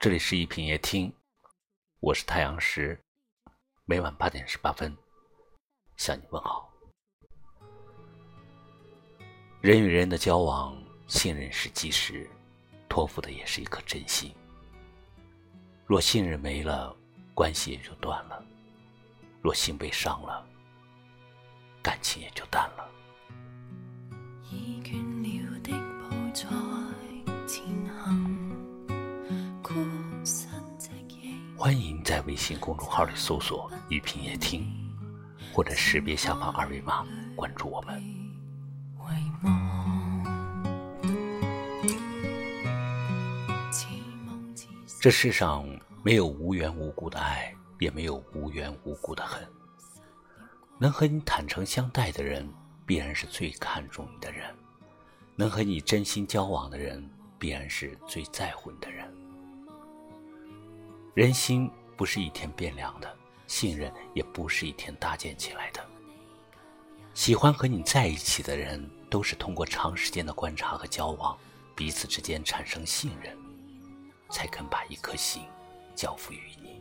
这里是一品夜听，我是太阳石，每晚八点十八分向你问好。人与人的交往，信任是基石，托付的也是一颗真心。若信任没了，关系也就断了；若心被伤了，感情也就淡了。欢迎在微信公众号里搜索“一品夜听”，或者识别下方二维码关注我们。这世上没有无缘无故的爱，也没有无缘无故的恨。能和你坦诚相待的人，必然是最看重你的人；能和你真心交往的人，必然是最在乎你的人。人心不是一天变凉的，信任也不是一天搭建起来的。喜欢和你在一起的人，都是通过长时间的观察和交往，彼此之间产生信任，才肯把一颗心交付于你。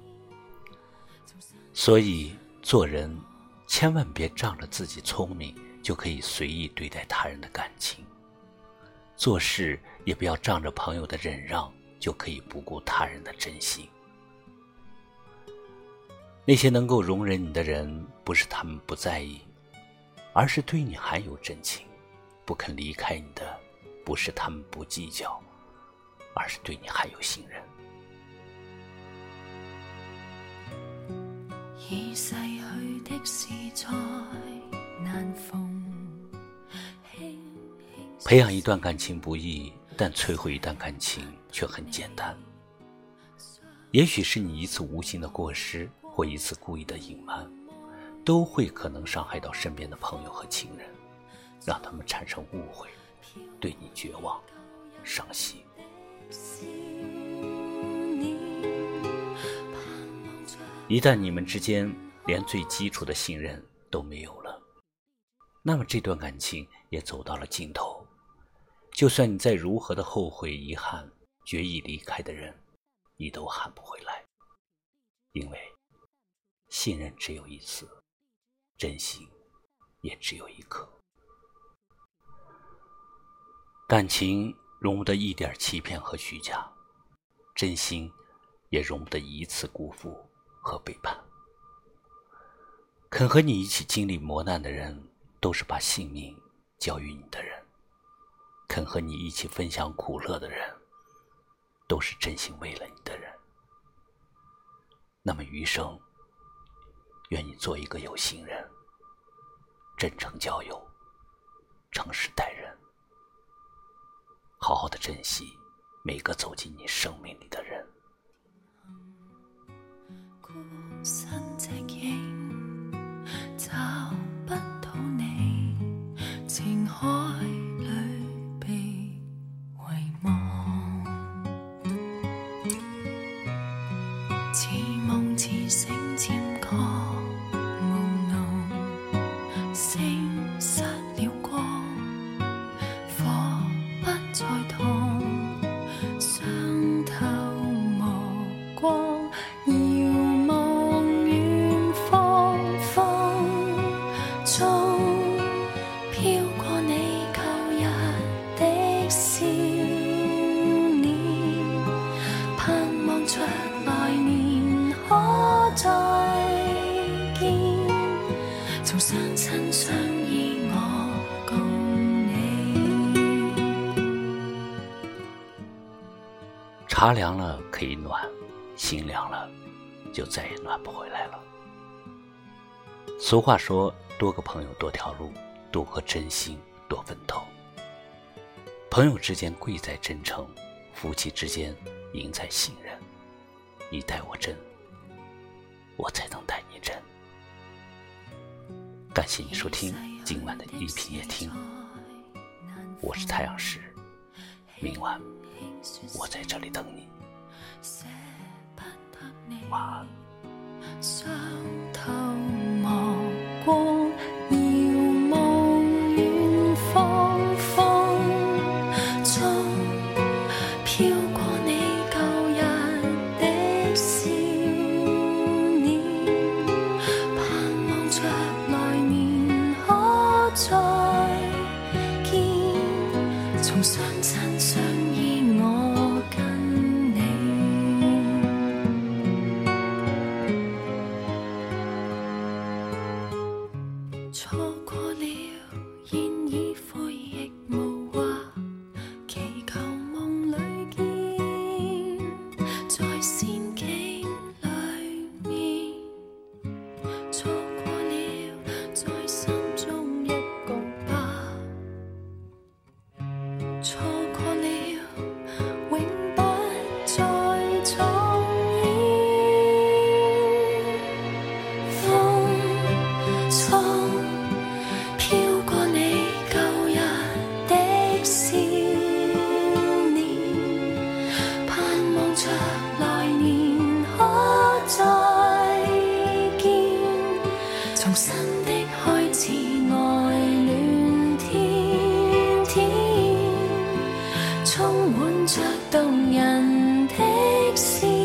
所以做人，千万别仗着自己聪明就可以随意对待他人的感情；做事也不要仗着朋友的忍让就可以不顾他人的真心。那些能够容忍你的人，不是他们不在意，而是对你还有真情；不肯离开你的，不是他们不计较，而是对你还有信任。培养一段感情不易，但摧毁一段感情却很简单。也许是你一次无心的过失。或一次故意的隐瞒，都会可能伤害到身边的朋友和亲人，让他们产生误会，对你绝望、伤心。一旦你们之间连最基础的信任都没有了，那么这段感情也走到了尽头。就算你再如何的后悔、遗憾、决意离开的人，你都喊不回来，因为。信任只有一次，真心也只有一颗。感情容不得一点欺骗和虚假，真心也容不得一次辜负和背叛。肯和你一起经历磨难的人，都是把性命交予你的人；肯和你一起分享苦乐的人，都是真心为了你的人。那么余生。愿你做一个有心人，真诚交友，诚实待人，好好的珍惜每个走进你生命里的人。失了光火不再烫伤透目光遥望远方风中飘过你旧日的笑脸盼望着来年可再见从相亲相茶凉了可以暖，心凉了就再也暖不回来了。俗话说：“多个朋友多条路，多颗真心多分头。”朋友之间贵在真诚，夫妻之间赢在信任。你待我真，我才能待你真。感谢你收听今晚的一品夜听，我是太阳石，明晚我在这里等你。晚不得你双头光你日的笑盼望着年可再错着来年可再见从新的开始爱恋天天，充满着动人的笑。